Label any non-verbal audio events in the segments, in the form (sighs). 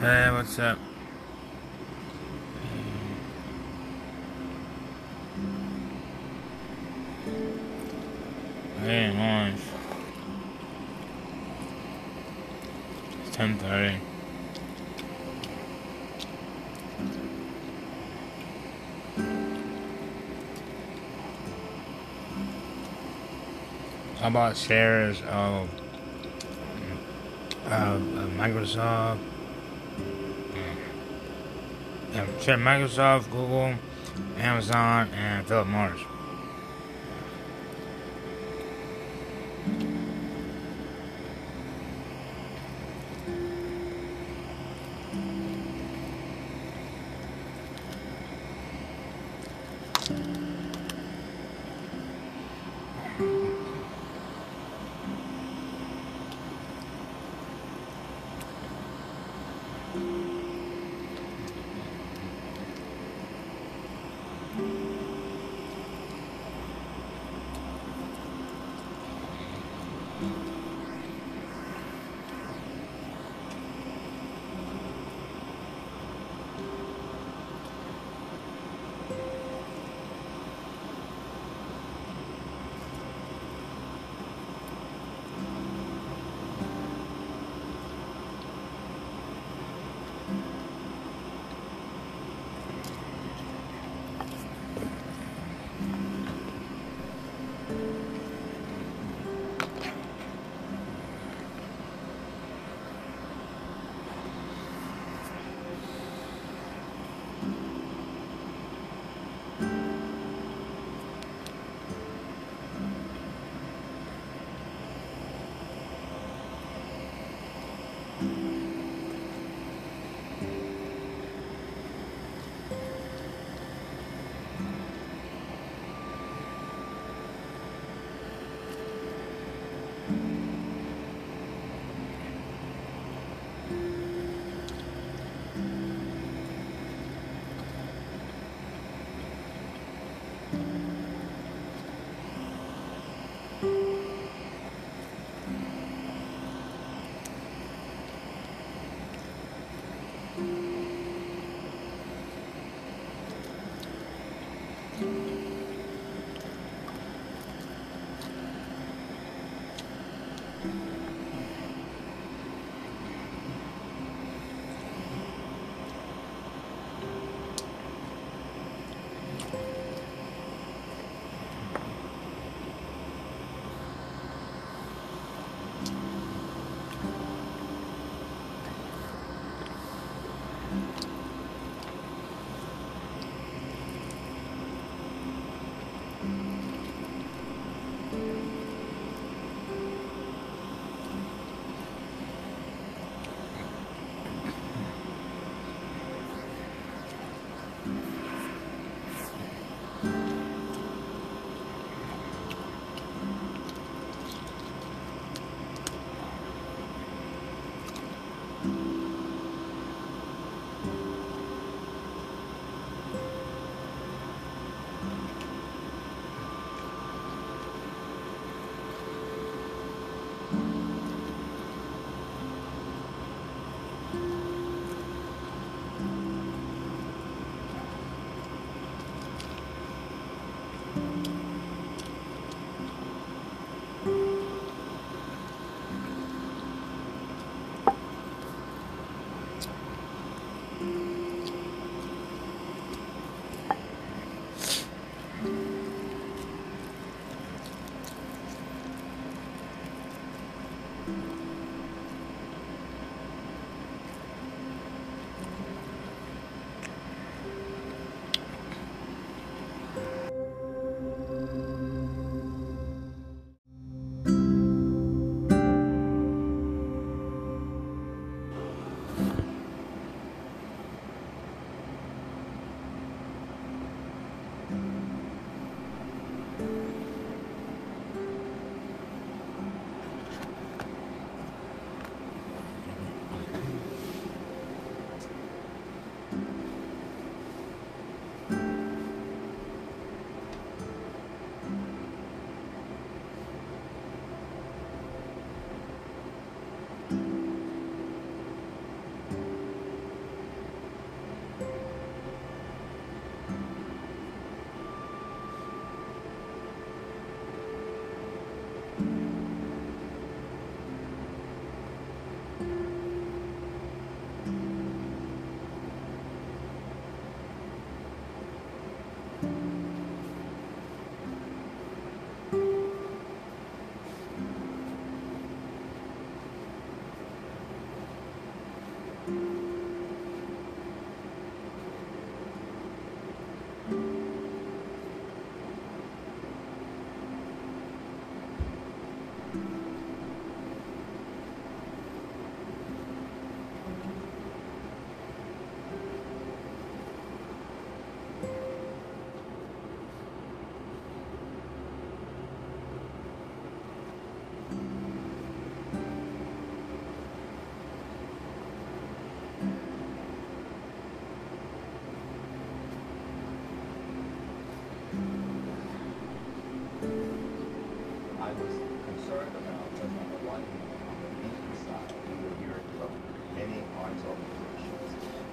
Hey, what's up? Eh, hey, lunch. It's 10.30. How about shares of, of, of Microsoft? Share Microsoft, Google, Amazon, and Philip Morris.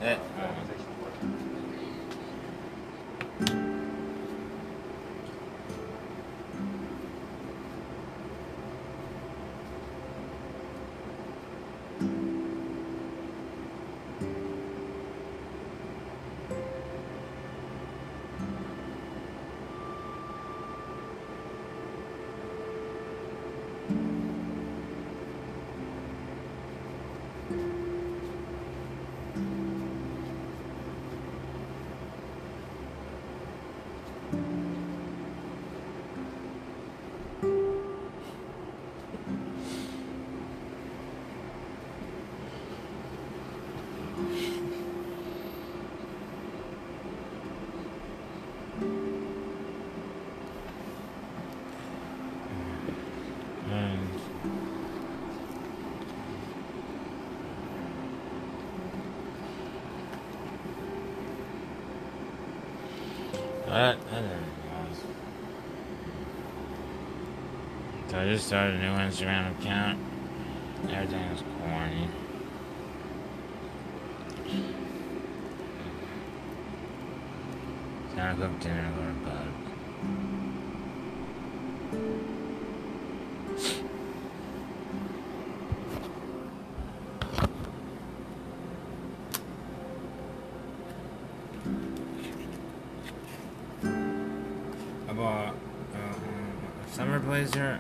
ね。That, I don't. So I just started a new Instagram account. Everything is corny. Time to cook dinner and go to bed. Blazer.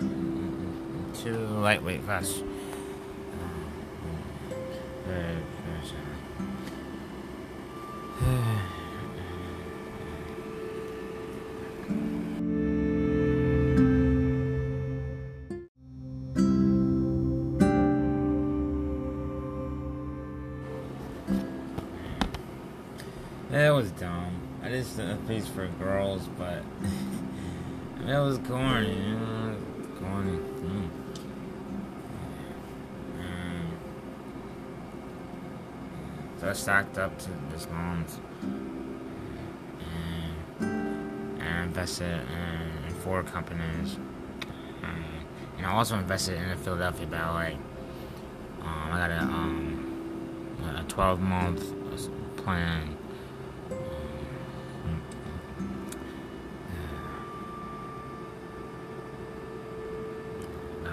Um, two lightweight vests. (sighs) That was dumb. I just did a piece for girls, but (laughs) that was corny. You know, it corny. Mm. So I stacked up to this month and, I invested in, four companies. And, and I also invested in the Philadelphia Ballet. Um, I got a um, a 12 month plan.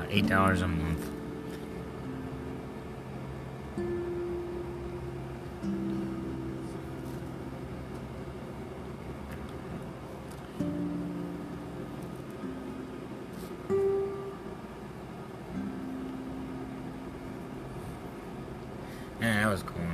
About eight dollars a month. Yeah, that was corny.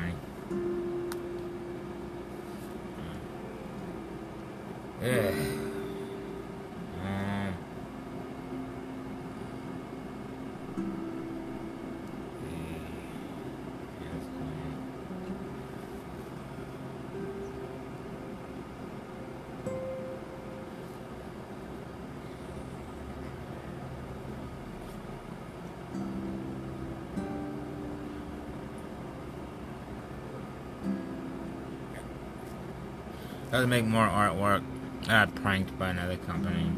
I to make more artwork. I got pranked by another company.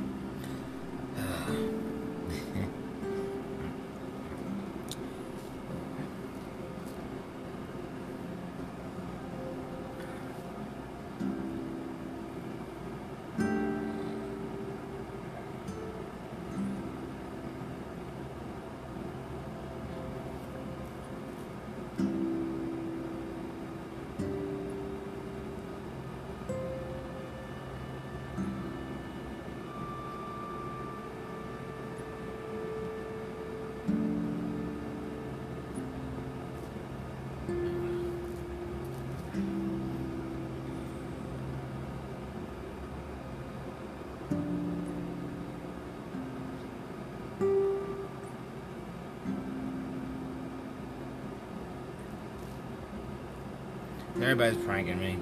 Everybody's pranking me.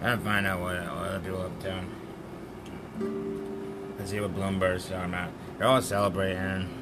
I gotta find out what, what other people up to. Let's see what Bloomberg's talking about. They're all celebrating.